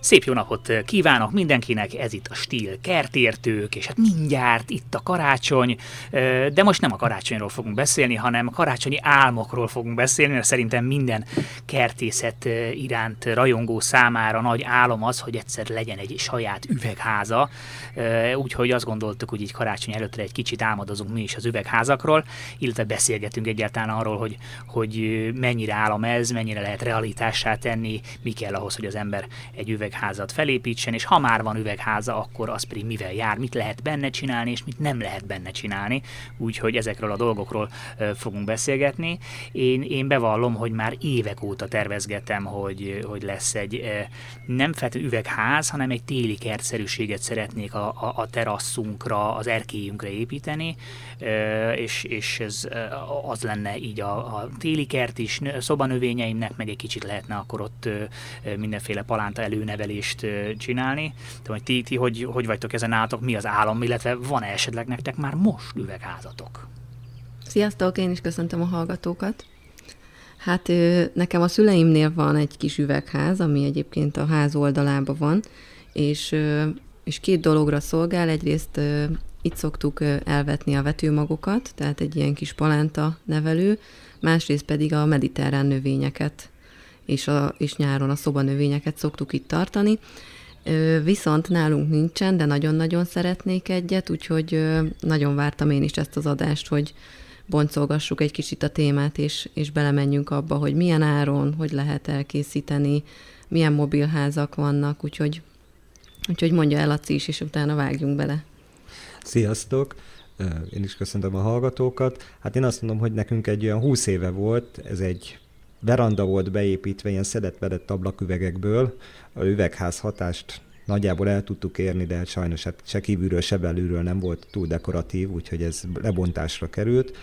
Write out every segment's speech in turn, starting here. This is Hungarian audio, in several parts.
Szép jó napot kívánok mindenkinek, ez itt a Stíl kertértők, és hát mindjárt itt a karácsony, de most nem a karácsonyról fogunk beszélni, hanem a karácsonyi álmokról fogunk beszélni, mert szerintem minden kertészet iránt rajongó számára nagy álom az, hogy egyszer legyen egy saját üvegháza, úgyhogy azt gondoltuk, hogy így karácsony előttre egy kicsit álmodozunk mi is az üvegházakról, illetve beszélgetünk egyáltalán arról, hogy, hogy mennyire álom ez, mennyire lehet realitássá tenni, mi kell ahhoz, hogy az ember egy üveg üvegházat felépítsen, és ha már van üvegháza, akkor az pedig mivel jár, mit lehet benne csinálni, és mit nem lehet benne csinálni. Úgyhogy ezekről a dolgokról fogunk beszélgetni. Én, én bevallom, hogy már évek óta tervezgetem, hogy, hogy lesz egy nem feltétlenül üvegház, hanem egy téli kertszerűséget szeretnék a, a, a teraszunkra, az erkélyünkre építeni, és, és ez az lenne így a, a téli kert is, szobanövényeimnek, meg egy kicsit lehetne akkor ott mindenféle palánta előne nevelést csinálni. De hogy ti, ti hogy, hogy vagytok ezen állatok, mi az állam, illetve van-e esetleg nektek már most üvegházatok? Sziasztok, én is köszöntöm a hallgatókat. Hát nekem a szüleimnél van egy kis üvegház, ami egyébként a ház oldalában van, és, és két dologra szolgál. Egyrészt itt szoktuk elvetni a vetőmagokat, tehát egy ilyen kis palánta nevelő, másrészt pedig a mediterrán növényeket és, a, és nyáron a szobanövényeket szoktuk itt tartani. Viszont nálunk nincsen, de nagyon-nagyon szeretnék egyet, úgyhogy nagyon vártam én is ezt az adást, hogy boncolgassuk egy kicsit a témát, és, és belemenjünk abba, hogy milyen áron, hogy lehet elkészíteni, milyen mobilházak vannak, úgyhogy, úgyhogy mondja el Laci is, és utána vágjunk bele. Sziasztok! Én is köszöntöm a hallgatókat. Hát én azt mondom, hogy nekünk egy olyan 20 éve volt, ez egy veranda volt beépítve ilyen szedett-vedett ablaküvegekből, a üvegház hatást nagyjából el tudtuk érni, de hát sajnos hát se kívülről, se belülről nem volt túl dekoratív, úgyhogy ez lebontásra került,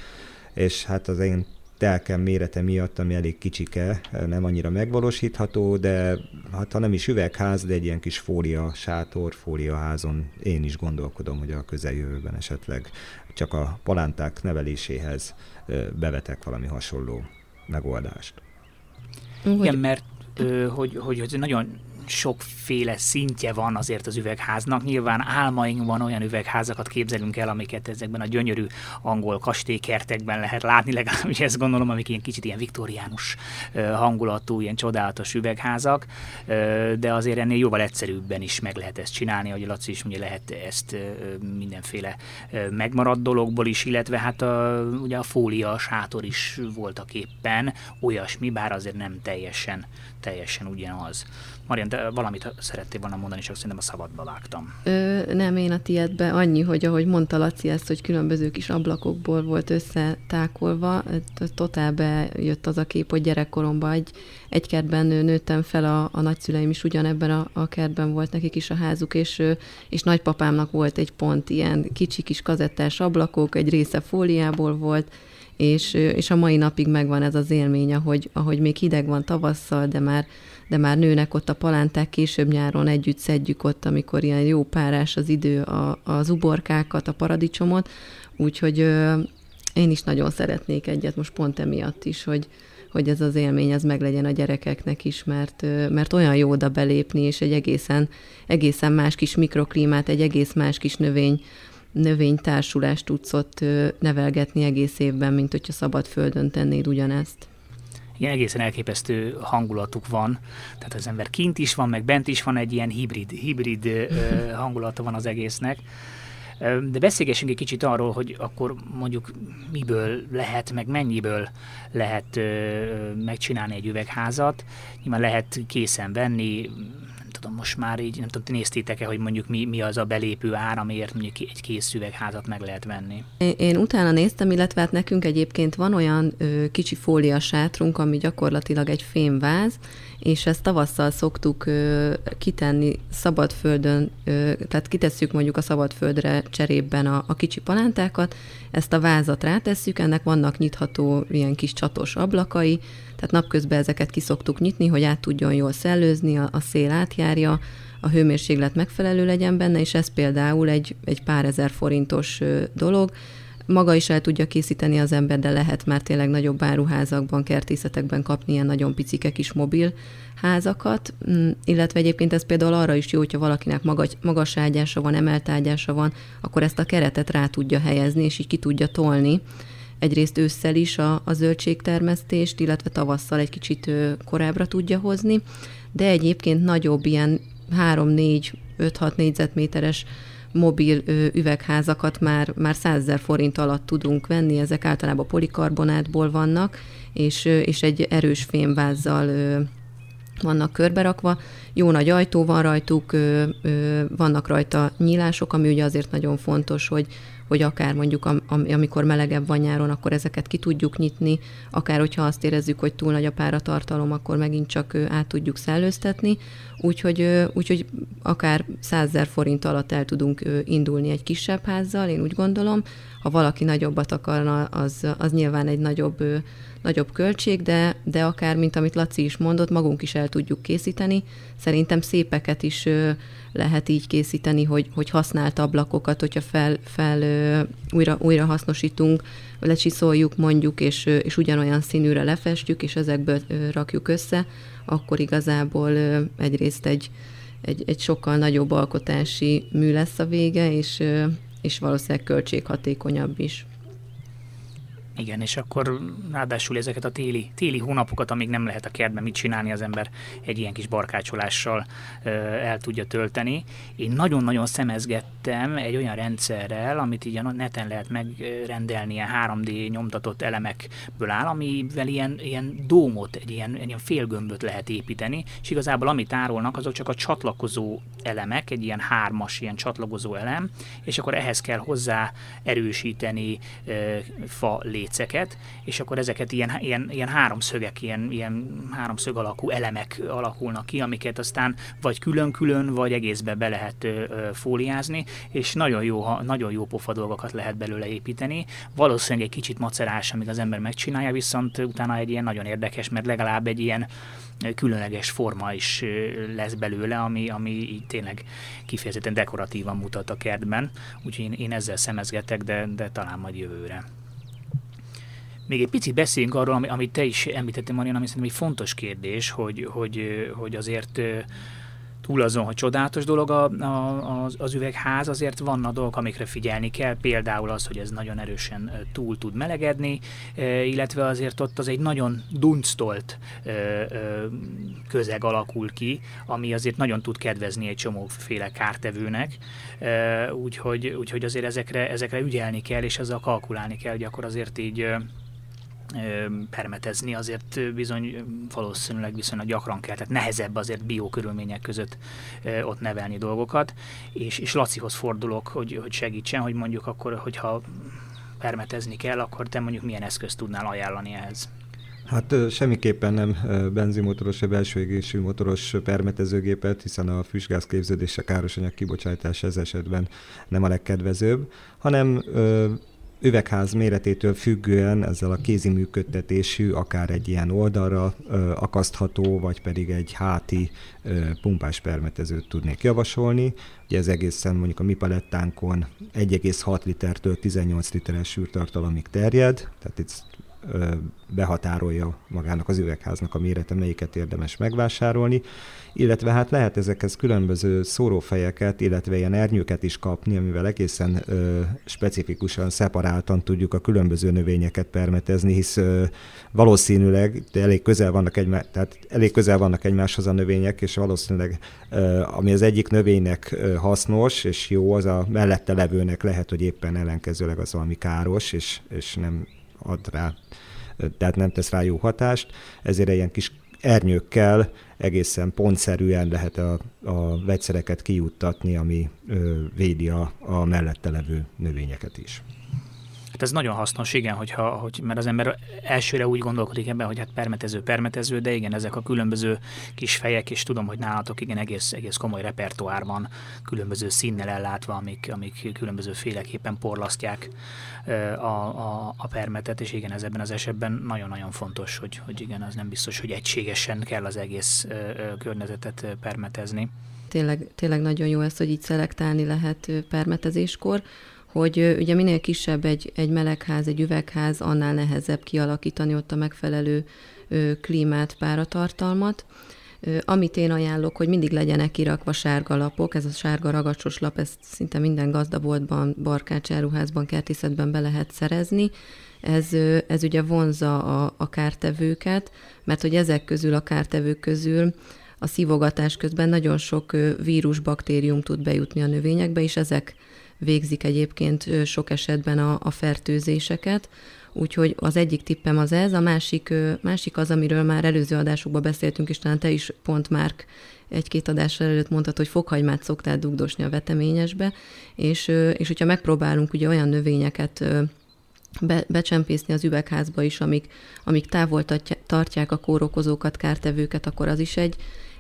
és hát az én telkem mérete miatt, ami elég kicsike, nem annyira megvalósítható, de hát ha nem is üvegház, de egy ilyen kis fólia sátor, fóliaházon én is gondolkodom, hogy a közeljövőben esetleg csak a palánták neveléséhez bevetek valami hasonló megoldást. Igen, mert ö, hogy, hogy, hogy nagyon sokféle szintje van azért az üvegháznak. Nyilván álmainkban olyan üvegházakat képzelünk el, amiket ezekben a gyönyörű angol kastélykertekben lehet látni, legalábbis ezt gondolom, amik ilyen kicsit ilyen viktoriánus hangulatú, ilyen csodálatos üvegházak, de azért ennél jóval egyszerűbben is meg lehet ezt csinálni, ahogy Laci is mondja, lehet ezt mindenféle megmaradt dologból is, illetve hát a, ugye a fólia, a sátor is voltak éppen olyasmi, bár azért nem teljesen, teljesen ugyanaz. Marian, te valamit szerettél volna mondani, csak szerintem a szabadba vágtam. Ö, nem, én a tiédbe annyi, hogy ahogy mondta Laci ezt, hogy különböző kis ablakokból volt összetákolva, totál bejött az a kép, hogy gyerekkoromban egy, egy kertben nőttem fel, a, a nagyszüleim is ugyanebben a, a kertben volt nekik is a házuk, és, és nagypapámnak volt egy pont ilyen kicsi kis kazettás ablakok, egy része fóliából volt, és, és a mai napig megvan ez az élmény, ahogy, ahogy még hideg van tavasszal, de már de már nőnek ott a palánták, később nyáron együtt szedjük ott, amikor ilyen jó párás az idő, a, az uborkákat, a paradicsomot, úgyhogy ö, én is nagyon szeretnék egyet, most pont emiatt is, hogy, hogy ez az élmény az meglegyen a gyerekeknek is, mert, mert olyan jó oda belépni, és egy egészen, egészen más kis mikroklímát, egy egész más kis növény, növénytársulást tudsz ott nevelgetni egész évben, mint hogyha szabad földön tennéd ugyanezt ilyen egészen elképesztő hangulatuk van. Tehát az ember kint is van, meg bent is van egy ilyen hibrid, hibrid hangulata van az egésznek. De beszélgessünk egy kicsit arról, hogy akkor mondjuk miből lehet, meg mennyiből lehet megcsinálni egy üvegházat. Nyilván lehet készen venni, tudom, most már így, nem tudom, ti néztétek-e, hogy mondjuk mi, mi az a belépő ár, amiért mondjuk egy kész üvegházat meg lehet venni? Én, utána néztem, illetve hát nekünk egyébként van olyan ö, kicsi fólia sátrunk, ami gyakorlatilag egy fémváz, és ezt tavasszal szoktuk ö, kitenni szabadföldön, ö, tehát kitesszük mondjuk a szabadföldre cserében a, a kicsi palántákat, ezt a vázat rátesszük, ennek vannak nyitható ilyen kis csatos ablakai, tehát napközben ezeket ki szoktuk nyitni, hogy át tudjon jól szellőzni, a, a szél átjárja, a hőmérséklet megfelelő legyen benne, és ez például egy, egy pár ezer forintos dolog. Maga is el tudja készíteni az ember, de lehet már tényleg nagyobb áruházakban, kertészetekben kapni ilyen nagyon picike kis mobil házakat, mm, illetve egyébként ez például arra is jó, hogyha valakinek magas, magas ágyása van, emelt ágyása van, akkor ezt a keretet rá tudja helyezni, és így ki tudja tolni egyrészt ősszel is a, a zöldségtermesztést, illetve tavasszal egy kicsit korábbra tudja hozni, de egyébként nagyobb ilyen 3-4-5-6 négyzetméteres mobil üvegházakat már, már 100 forint alatt tudunk venni, ezek általában polikarbonátból vannak, és, és egy erős fémvázzal vannak körberakva. Jó nagy ajtó van rajtuk, vannak rajta nyílások, ami ugye azért nagyon fontos, hogy, hogy akár mondjuk am, amikor melegebb van nyáron, akkor ezeket ki tudjuk nyitni, akár hogyha azt érezzük, hogy túl nagy a páratartalom, akkor megint csak át tudjuk szellőztetni, úgyhogy, úgyhogy akár 100 forint alatt el tudunk indulni egy kisebb házzal, én úgy gondolom. Ha valaki nagyobbat akarna, az, az nyilván egy nagyobb nagyobb költség, de, de akár, mint amit Laci is mondott, magunk is el tudjuk készíteni. Szerintem szépeket is lehet így készíteni, hogy, hogy használt ablakokat, hogyha fel, fel újra, újra hasznosítunk, lecsiszoljuk mondjuk, és, és ugyanolyan színűre lefestjük, és ezekből rakjuk össze, akkor igazából egyrészt egy, egy, egy sokkal nagyobb alkotási mű lesz a vége, és, és valószínűleg költséghatékonyabb is. Igen, és akkor ráadásul ezeket a téli, téli hónapokat, amíg nem lehet a kertben mit csinálni, az ember egy ilyen kis barkácsolással ö, el tudja tölteni. Én nagyon-nagyon szemezgettem egy olyan rendszerrel, amit így a neten lehet megrendelni, ilyen 3D nyomtatott elemekből áll, amivel ilyen, ilyen dómot, egy ilyen, egy ilyen félgömböt lehet építeni, és igazából amit árulnak, azok csak a csatlakozó elemek, egy ilyen hármas ilyen csatlakozó elem, és akkor ehhez kell hozzá erősíteni ö, fa lé léceket, és akkor ezeket ilyen, ilyen, ilyen háromszögek, ilyen, ilyen háromszög alakú elemek alakulnak ki, amiket aztán vagy külön-külön, vagy egészbe be lehet ö, ö, fóliázni, és nagyon jó, nagyon jó pofa dolgokat lehet belőle építeni. Valószínűleg egy kicsit macerás, amíg az ember megcsinálja, viszont utána egy ilyen nagyon érdekes, mert legalább egy ilyen különleges forma is lesz belőle, ami, ami így tényleg kifejezetten dekoratívan mutat a kertben. Úgyhogy én, én ezzel szemezgetek, de, de talán majd jövőre. Még egy picit beszéljünk arról, amit te is említettél, Marian, ami szerintem egy fontos kérdés, hogy, hogy, hogy azért túl azon, hogy csodálatos dolog a, a, az, az üvegház, azért vannak dolgok, amikre figyelni kell, például az, hogy ez nagyon erősen túl tud melegedni, illetve azért ott az egy nagyon dunctolt közeg alakul ki, ami azért nagyon tud kedvezni egy csomóféle kártevőnek, úgyhogy, úgyhogy azért ezekre, ezekre ügyelni kell, és ezzel kalkulálni kell, hogy akkor azért így permetezni azért bizony valószínűleg viszonylag gyakran kell, tehát nehezebb azért biokörülmények között ott nevelni dolgokat, és, és Lacihoz fordulok, hogy, hogy segítsen, hogy mondjuk akkor, hogyha permetezni kell, akkor te mondjuk milyen eszközt tudnál ajánlani ehhez? Hát semmiképpen nem benzinmotoros vagy belső égésű motoros permetezőgépet, hiszen a füstgáz képződése károsanyag kibocsátás ez esetben nem a legkedvezőbb, hanem üvegház méretétől függően ezzel a kézi működtetésű, akár egy ilyen oldalra ö, akasztható, vagy pedig egy háti ö, pumpás permetezőt tudnék javasolni. Ugye ez egészen mondjuk a mi palettánkon 1,6 litertől 18 literes sűrtartalomig terjed, tehát itt behatárolja magának az üvegháznak a mérete, melyiket érdemes megvásárolni, illetve hát lehet ezekhez különböző szórófejeket, illetve ilyen ernyőket is kapni, amivel egészen ö, specifikusan, szeparáltan tudjuk a különböző növényeket permetezni, hisz ö, valószínűleg elég közel vannak egymás, tehát elég közel vannak egymáshoz a növények, és valószínűleg ö, ami az egyik növénynek ö, hasznos és jó, az a mellette levőnek lehet, hogy éppen ellenkezőleg az valami káros, és, és nem ad rá, tehát nem tesz rá jó hatást, ezért ilyen kis ernyőkkel egészen pontszerűen lehet a, a vegyszereket kijuttatni, ami ö, védi a, a mellette levő növényeket is. Hát ez nagyon hasznos, igen, hogyha, hogy, mert az ember elsőre úgy gondolkodik ebben, hogy hát permetező, permetező, de igen, ezek a különböző kis fejek, és tudom, hogy nálatok igen, egész, egész komoly repertoár van, különböző színnel ellátva, amik, amik különböző féleképpen porlasztják a, a, a permetet, és igen, ez ebben az esetben nagyon-nagyon fontos, hogy, hogy igen, az nem biztos, hogy egységesen kell az egész környezetet permetezni. Tényleg, tényleg nagyon jó ez, hogy így szelektálni lehet permetezéskor, hogy ugye minél kisebb egy, egy melegház, egy üvegház, annál nehezebb kialakítani ott a megfelelő klímát, páratartalmat. Amit én ajánlok, hogy mindig legyenek kirakva sárga lapok, ez a sárga ragacsos lap, ezt szinte minden gazdaboltban, barkácsáruházban, kertészetben be lehet szerezni. Ez, ez ugye vonza a, a kártevőket, mert hogy ezek közül, a kártevők közül a szívogatás közben nagyon sok vírus, baktérium tud bejutni a növényekbe, és ezek végzik egyébként sok esetben a, a fertőzéseket. Úgyhogy az egyik tippem az ez, a másik, másik az, amiről már előző adásokban beszéltünk, és talán te is pont már egy-két adásra előtt mondtad, hogy fokhagymát szoktál dugdosni a veteményesbe, és, és hogyha megpróbálunk ugye olyan növényeket be, becsempészni az üvegházba is, amik, amik távol tartják a kórokozókat, kártevőket, akkor az is egy,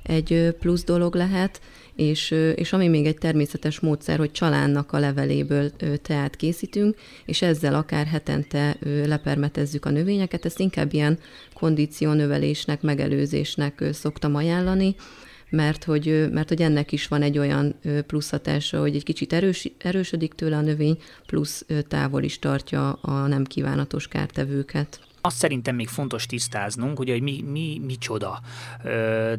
egy plusz dolog lehet, és, és ami még egy természetes módszer, hogy csalánnak a leveléből teát készítünk, és ezzel akár hetente lepermetezzük a növényeket, ezt inkább ilyen kondíciónövelésnek, megelőzésnek szoktam ajánlani, mert hogy, mert hogy ennek is van egy olyan plusz hatása, hogy egy kicsit erős, erősödik tőle a növény, plusz távol is tartja a nem kívánatos kártevőket. Azt szerintem még fontos tisztáznunk, ugye, hogy mi, mi, mi csoda. Ö,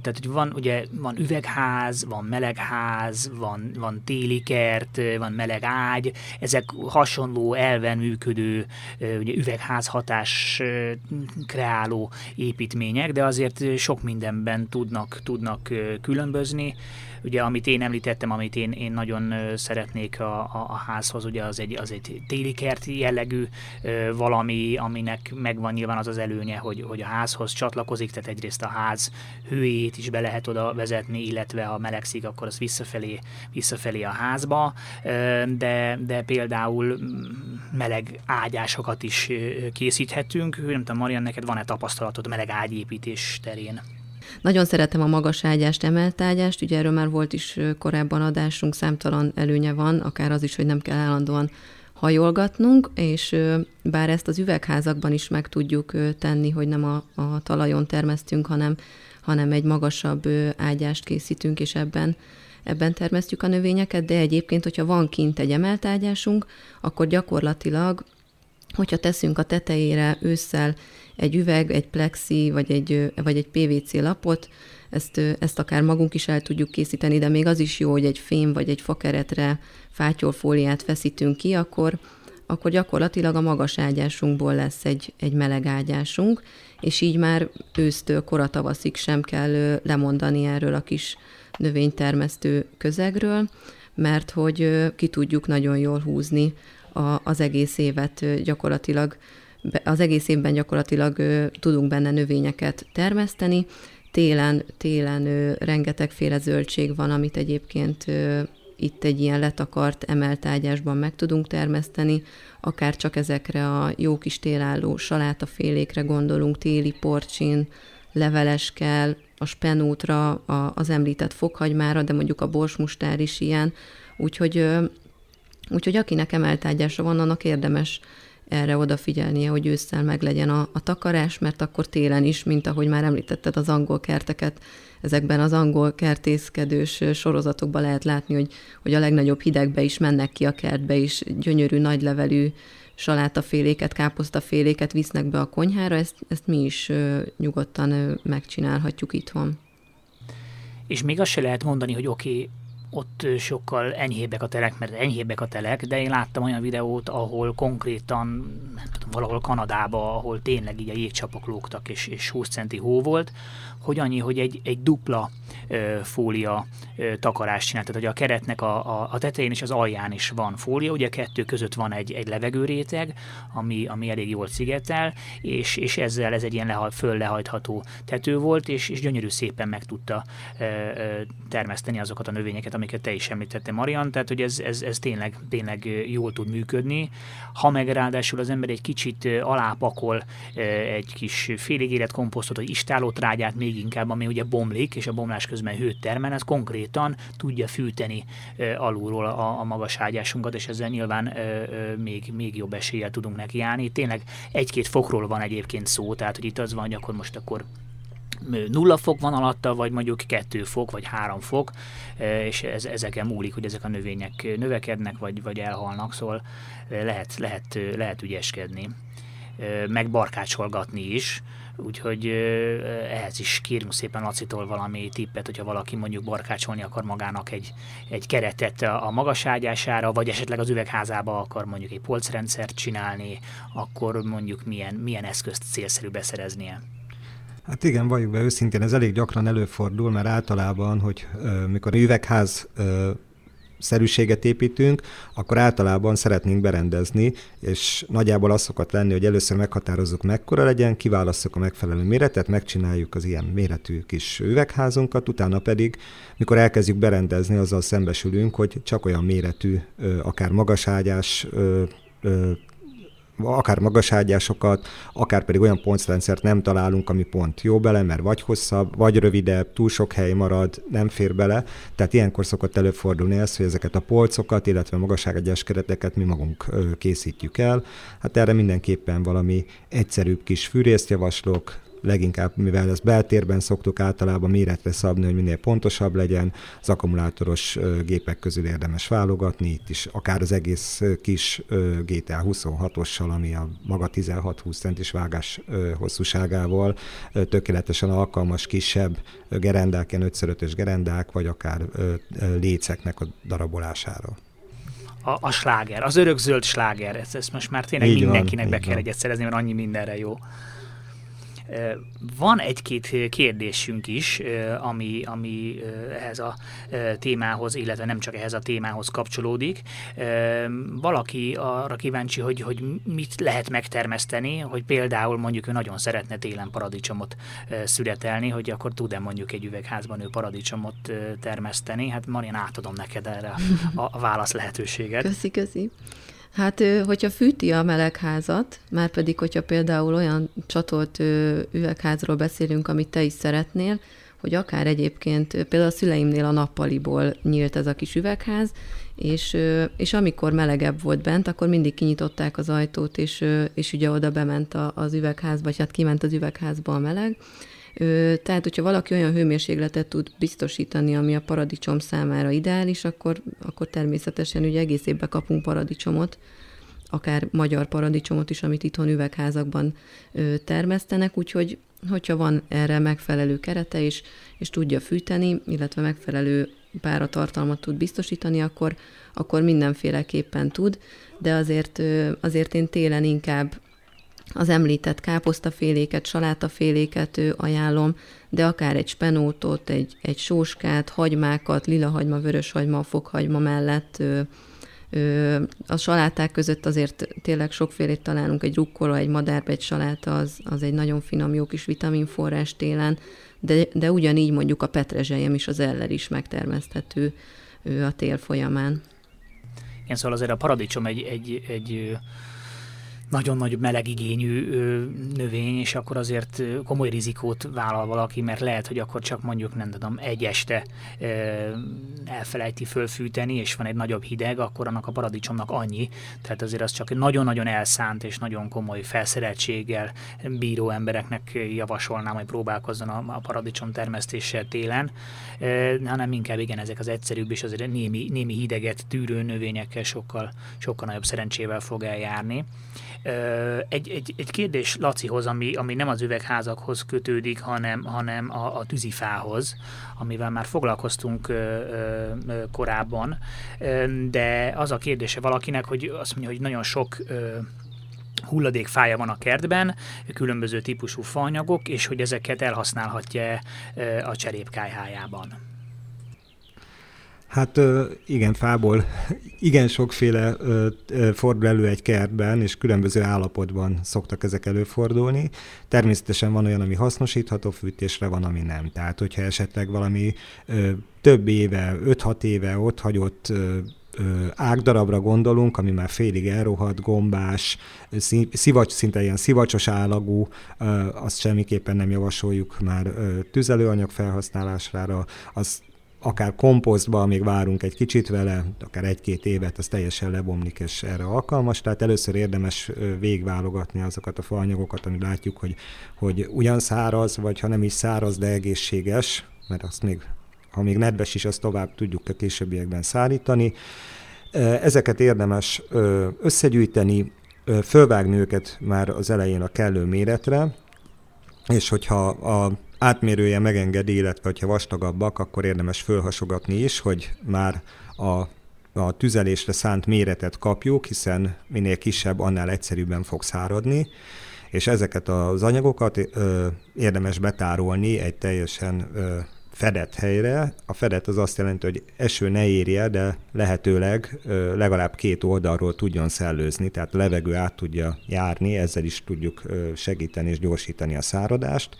tehát, hogy van, ugye, van üvegház, van melegház, van, van téli kert, van meleg ágy, ezek hasonló elven működő ugye, üvegház hatás kreáló építmények, de azért sok mindenben tudnak, tudnak különbözni. Ugye, amit én említettem, amit én, én nagyon szeretnék a, a, a házhoz, ugye az egy, az egy téli kert jellegű valami, aminek megvan nyilván az az előnye, hogy, hogy a házhoz csatlakozik, tehát egyrészt a ház hőjét is be lehet oda vezetni, illetve ha melegszik, akkor az visszafelé, visszafelé a házba, de, de például meleg ágyásokat is készíthetünk. Nem tudom, Marian, neked van-e tapasztalatod meleg ágyépítés terén? Nagyon szeretem a magas ágyást, emelt ágyást, ugye erről már volt is korábban adásunk, számtalan előnye van, akár az is, hogy nem kell állandóan hajolgatnunk, és bár ezt az üvegházakban is meg tudjuk tenni, hogy nem a, a talajon termesztünk, hanem, hanem egy magasabb ágyást készítünk, és ebben ebben termesztjük a növényeket, de egyébként, hogyha van kint egy emelt ágyásunk, akkor gyakorlatilag, hogyha teszünk a tetejére ősszel egy üveg, egy plexi, vagy egy, vagy egy PVC lapot, ezt, ezt akár magunk is el tudjuk készíteni, de még az is jó, hogy egy fém vagy egy fakeretre fátyolfóliát feszítünk ki, akkor, akkor gyakorlatilag a magas ágyásunkból lesz egy, egy meleg ágyásunk, és így már ősztől koratavaszig sem kell lemondani erről a kis növénytermesztő közegről, mert hogy ki tudjuk nagyon jól húzni a, az egész évet gyakorlatilag, az egész évben gyakorlatilag tudunk benne növényeket termeszteni, télen, télen rengetegféle zöldség van, amit egyébként itt egy ilyen letakart emelt ágyásban meg tudunk termeszteni, akár csak ezekre a jó kis télálló salátafélékre gondolunk, téli porcsin, leveleskel, a spenútra, a, az említett fokhagymára, de mondjuk a borsmustár is ilyen, úgyhogy, úgyhogy akinek emelt ágyása van, annak érdemes erre odafigyelnie, hogy ősszel meg legyen a, a takarás, mert akkor télen is, mint ahogy már említetted az angol kerteket, ezekben az angol kertészkedős sorozatokban lehet látni, hogy, hogy a legnagyobb hidegbe is mennek ki a kertbe, és gyönyörű, nagylevelű salátaféléket, káposztaféléket visznek be a konyhára, ezt, ezt mi is ö, nyugodtan ö, megcsinálhatjuk itthon. És még azt se lehet mondani, hogy oké, okay, ott sokkal enyhébbek a telek, mert enyhébbek a telek, de én láttam olyan videót, ahol konkrétan, nem tudom, valahol Kanadába, ahol tényleg így a jégcsapok lógtak, és, és 20 centi hó volt, hogy annyi, hogy egy, egy dupla ö, fólia ö, takarást csinált, tehát hogy a keretnek a, a, a tetején és az alján is van fólia, ugye a kettő között van egy, egy levegőréteg, ami, ami elég jól szigetel, és, és ezzel ez egy ilyen leha, föl tető volt, és, és gyönyörű szépen meg tudta ö, ö, termeszteni azokat a növényeket, amiket te is említette, Marian, tehát hogy ez, ez, ez tényleg, tényleg jól tud működni. Ha meg ráadásul az ember egy kicsit alápakol egy kis félig élet komposztot, vagy istálótrágyát még inkább, ami ugye bomlik, és a bomlás közben hőt termel, ez konkrétan tudja fűteni alulról a, a magas ágyásunkat, és ezzel nyilván még, még jobb eséllyel tudunk nekiállni. Tényleg egy-két fokról van egyébként szó, tehát hogy itt az van, hogy akkor most akkor nulla fok van alatta, vagy mondjuk kettő fok, vagy három fok, és ez, ezeken múlik, hogy ezek a növények növekednek, vagy, vagy elhalnak, szóval lehet, lehet, lehet ügyeskedni, meg barkácsolgatni is, úgyhogy ehhez is kérünk szépen Lacitól valami tippet, hogyha valaki mondjuk barkácsolni akar magának egy, egy keretet a magas ágyására, vagy esetleg az üvegházába akar mondjuk egy polcrendszert csinálni, akkor mondjuk milyen, milyen eszközt célszerű beszereznie. Hát igen, valljuk be őszintén, ez elég gyakran előfordul, mert általában, hogy ö, mikor üvegház ö, szerűséget építünk, akkor általában szeretnénk berendezni, és nagyjából az szokott lenni, hogy először meghatározzuk mekkora legyen, kiválasztjuk a megfelelő méretet, megcsináljuk az ilyen méretű kis üvegházunkat, utána pedig, mikor elkezdjük berendezni, azzal szembesülünk, hogy csak olyan méretű, akár magaságyás akár magaságyásokat, akár pedig olyan poncrendszert nem találunk, ami pont jó bele, mert vagy hosszabb, vagy rövidebb, túl sok hely marad, nem fér bele. Tehát ilyenkor szokott előfordulni ez, hogy ezeket a polcokat, illetve magaságyás kereteket mi magunk készítjük el. Hát erre mindenképpen valami egyszerűbb kis fűrészt javaslok, leginkább, mivel ezt beltérben szoktuk általában méretre szabni, hogy minél pontosabb legyen, az akkumulátoros gépek közül érdemes válogatni, itt is akár az egész kis GTA 26-ossal, ami a maga 16-20 centis vágás hosszúságával tökéletesen alkalmas kisebb gerendák, ilyen 5 gerendák, vagy akár léceknek a darabolására a, a sláger, az örökzöld sláger, ezt, ezt most már tényleg így mindenkinek van, be kell egyet szerezni, mert annyi mindenre jó. Van egy-két kérdésünk is, ami, ami ehhez a témához, illetve nem csak ehhez a témához kapcsolódik. Valaki arra kíváncsi, hogy, hogy mit lehet megtermeszteni, hogy például mondjuk ő nagyon szeretne télen paradicsomot születelni, hogy akkor tud-e mondjuk egy üvegházban ő paradicsomot termeszteni. Hát Marian, átadom neked erre a, válasz lehetőséget. Köszi, köszi. Hát, hogyha fűti a melegházat, már pedig, hogyha például olyan csatolt üvegházról beszélünk, amit te is szeretnél, hogy akár egyébként, például a szüleimnél a nappaliból nyílt ez a kis üvegház, és, és amikor melegebb volt bent, akkor mindig kinyitották az ajtót, és, és ugye oda bement az üvegházba, vagy hát kiment az üvegházba a meleg, tehát, hogyha valaki olyan hőmérsékletet tud biztosítani, ami a paradicsom számára ideális, akkor, akkor természetesen ugye egész évben kapunk paradicsomot, akár magyar paradicsomot is, amit itthon üvegházakban termesztenek, úgyhogy hogyha van erre megfelelő kerete is, és tudja fűteni, illetve megfelelő páratartalmat tud biztosítani, akkor, akkor mindenféleképpen tud, de azért, azért én télen inkább az említett káposztaféléket, salátaféléket ajánlom, de akár egy spenótot, egy, egy sóskát, hagymákat, lilahagyma, vöröshagyma, fokhagyma mellett a saláták között azért tényleg sokfélét találunk, egy rukkola, egy madárba, egy saláta, az, az egy nagyon finom, jó kis vitaminforrás télen, de, de ugyanígy mondjuk a petrezselyem is, az eller is megtermeszthető a tél folyamán. Igen, szóval azért a paradicsom egy, egy, egy nagyon nagy melegigényű növény, és akkor azért komoly rizikót vállal valaki, mert lehet, hogy akkor csak mondjuk, nem tudom, egy este elfelejti fölfűteni, és van egy nagyobb hideg, akkor annak a paradicsomnak annyi. Tehát azért az csak nagyon-nagyon elszánt és nagyon komoly felszereltséggel bíró embereknek javasolnám, hogy próbálkozzon a, paradicsom termesztéssel télen, hanem inkább igen, ezek az egyszerűbb és azért némi, némi hideget tűrő növényekkel sokkal, sokkal nagyobb szerencsével fog eljárni. Egy, egy, egy kérdés Lacihoz, ami, ami nem az üvegházakhoz kötődik, hanem, hanem a, a tűzifához, amivel már foglalkoztunk korábban, de az a kérdése valakinek, hogy azt mondja, hogy nagyon sok hulladékfája van a kertben, különböző típusú faanyagok, és hogy ezeket elhasználhatja a cserépkájhájában. Hát igen, fából igen sokféle fordul elő egy kertben, és különböző állapotban szoktak ezek előfordulni. Természetesen van olyan, ami hasznosítható fűtésre, van, ami nem. Tehát, hogyha esetleg valami több éve, 5-6 éve ott hagyott ágdarabra gondolunk, ami már félig elrohadt, gombás, szivacs, szinte ilyen szivacsos állagú, azt semmiképpen nem javasoljuk már tüzelőanyag felhasználására, az akár komposztba még várunk egy kicsit vele, akár egy-két évet, az teljesen lebomlik, és erre alkalmas. Tehát először érdemes végválogatni azokat a faanyagokat, amit látjuk, hogy, hogy ugyan száraz, vagy ha nem is száraz, de egészséges, mert azt még, ha még nedves is, azt tovább tudjuk a későbbiekben szállítani. Ezeket érdemes összegyűjteni, fölvágni őket már az elején a kellő méretre, és hogyha a átmérője megengedi, illetve ha vastagabbak, akkor érdemes fölhasogatni is, hogy már a a tüzelésre szánt méretet kapjuk, hiszen minél kisebb, annál egyszerűbben fog száradni, és ezeket az anyagokat ö, érdemes betárolni egy teljesen ö, fedett helyre. A fedett az azt jelenti, hogy eső ne érje, de lehetőleg ö, legalább két oldalról tudjon szellőzni, tehát levegő át tudja járni, ezzel is tudjuk ö, segíteni és gyorsítani a száradást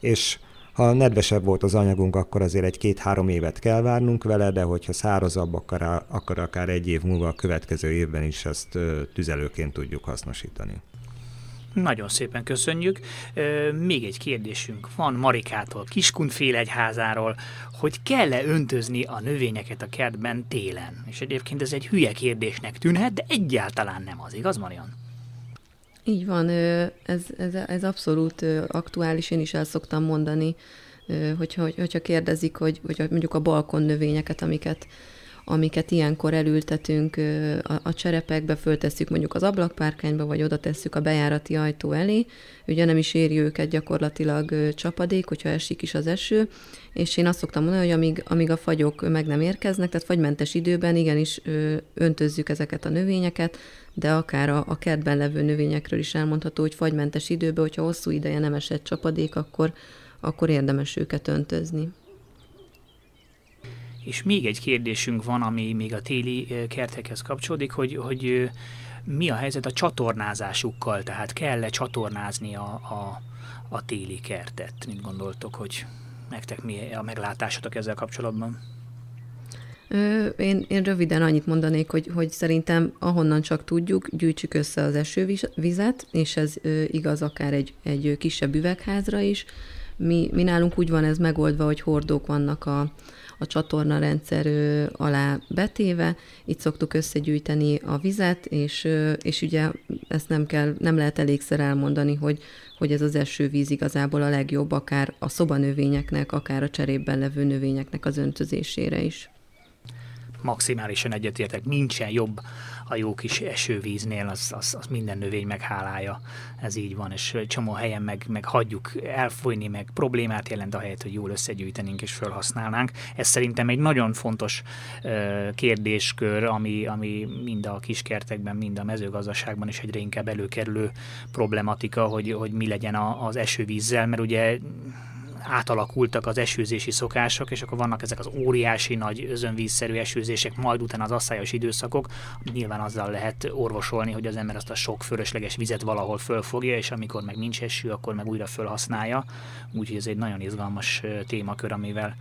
és ha nedvesebb volt az anyagunk, akkor azért egy két-három évet kell várnunk vele, de hogyha szárazabb, akkor, akkor akár egy év múlva a következő évben is ezt tüzelőként tudjuk hasznosítani. Nagyon szépen köszönjük. Még egy kérdésünk van Marikától, Kiskunfélegyházáról, hogy kell-e öntözni a növényeket a kertben télen? És egyébként ez egy hülye kérdésnek tűnhet, de egyáltalán nem az, igaz Marian? Így van, ez, ez, ez abszolút aktuális, én is el szoktam mondani, hogyha, hogyha kérdezik, hogy, hogy mondjuk a balkon növényeket, amiket, amiket ilyenkor elültetünk a, a cserepekbe, föltesszük mondjuk az ablakpárkányba, vagy oda tesszük a bejárati ajtó elé, ugye nem is éri őket gyakorlatilag csapadék, hogyha esik is az eső, és én azt szoktam mondani, hogy amíg, amíg a fagyok meg nem érkeznek, tehát fagymentes időben igenis öntözzük ezeket a növényeket, de akár a, a kertben levő növényekről is elmondható, hogy fagymentes időben, hogyha hosszú ideje nem esett csapadék, akkor, akkor érdemes őket öntözni. És még egy kérdésünk van, ami még a téli kertekhez kapcsolódik, hogy, hogy mi a helyzet a csatornázásukkal, tehát kell-e csatornázni a, a, a téli kertet? Mit gondoltok, hogy nektek mi a meglátásotok ezzel kapcsolatban? Én, én röviden annyit mondanék, hogy, hogy szerintem ahonnan csak tudjuk, gyűjtsük össze az esővizet, és ez igaz akár egy, egy kisebb üvegházra is. Mi, mi nálunk úgy van ez megoldva, hogy hordók vannak a, a csatorna rendszer alá betéve, itt szoktuk összegyűjteni a vizet, és, és ugye ezt nem kell, nem lehet elégszer elmondani, hogy, hogy ez az esővíz igazából a legjobb, akár a szobanövényeknek, akár a cserében levő növényeknek az öntözésére is maximálisan egyetértek, nincsen jobb a jó kis esővíznél, az, az, az minden növény meghálálja. Ez így van, és egy csomó helyen meg, meg hagyjuk elfolyni, meg problémát jelent a helyet, hogy jól összegyűjtenénk és felhasználnánk. Ez szerintem egy nagyon fontos uh, kérdéskör, ami, ami mind a kiskertekben, mind a mezőgazdaságban is egyre inkább előkerülő problematika, hogy, hogy mi legyen a, az esővízzel, mert ugye átalakultak az esőzési szokások, és akkor vannak ezek az óriási nagy özönvízszerű esőzések, majd utána az asszályos időszakok. Nyilván azzal lehet orvosolni, hogy az ember azt a sok fölösleges vizet valahol fölfogja, és amikor meg nincs eső, akkor meg újra fölhasználja. Úgyhogy ez egy nagyon izgalmas témakör, amivel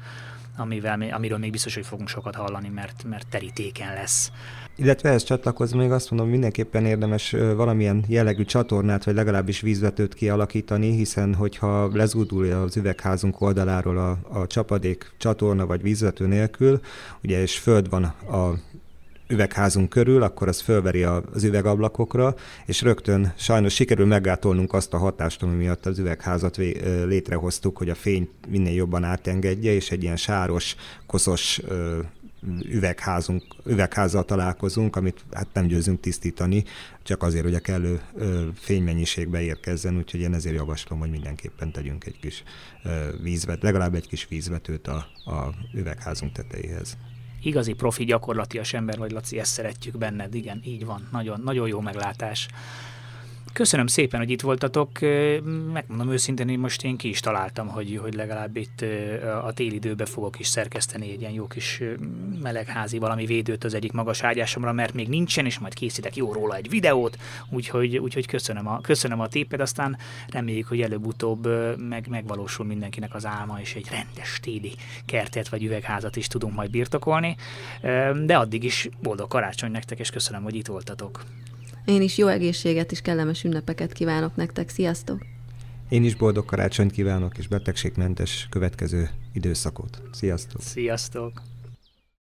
amivel, amiről még biztos, hogy fogunk sokat hallani, mert, mert terítéken lesz. Illetve ehhez csatlakozva még azt mondom, mindenképpen érdemes valamilyen jellegű csatornát, vagy legalábbis vízvetőt kialakítani, hiszen hogyha lezúdul az üvegházunk oldaláról a, a csapadék csatorna vagy vízvető nélkül, ugye és föld van a üvegházunk körül, akkor az fölveri az üvegablakokra, és rögtön sajnos sikerül meggátolnunk azt a hatást, ami miatt az üvegházat létrehoztuk, hogy a fény minél jobban átengedje, és egy ilyen sáros, koszos üvegházunk, üvegházzal találkozunk, amit hát nem győzünk tisztítani, csak azért, hogy a kellő fénymennyiségbe érkezzen, úgyhogy én ezért javaslom, hogy mindenképpen tegyünk egy kis vízvet, legalább egy kis vízvetőt a, a üvegházunk tetejéhez igazi profi gyakorlatias ember vagy, Laci, ezt szeretjük benned. Igen, így van. Nagyon, nagyon jó meglátás. Köszönöm szépen, hogy itt voltatok. Megmondom őszintén, hogy most én ki is találtam, hogy, hogy legalább itt a téli időbe fogok is szerkeszteni egy ilyen jó kis melegházi valami védőt az egyik magas ágyásomra, mert még nincsen, és majd készítek jó róla egy videót, úgyhogy, úgyhogy köszönöm, a, köszönöm a téped, aztán reméljük, hogy előbb-utóbb meg, megvalósul mindenkinek az álma, és egy rendes téli kertet vagy üvegházat is tudunk majd birtokolni. De addig is boldog karácsony nektek, és köszönöm, hogy itt voltatok. Én is jó egészséget és kellemes ünnepeket kívánok nektek. Sziasztok! Én is boldog karácsonyt kívánok, és betegségmentes következő időszakot. Sziasztok! Sziasztok!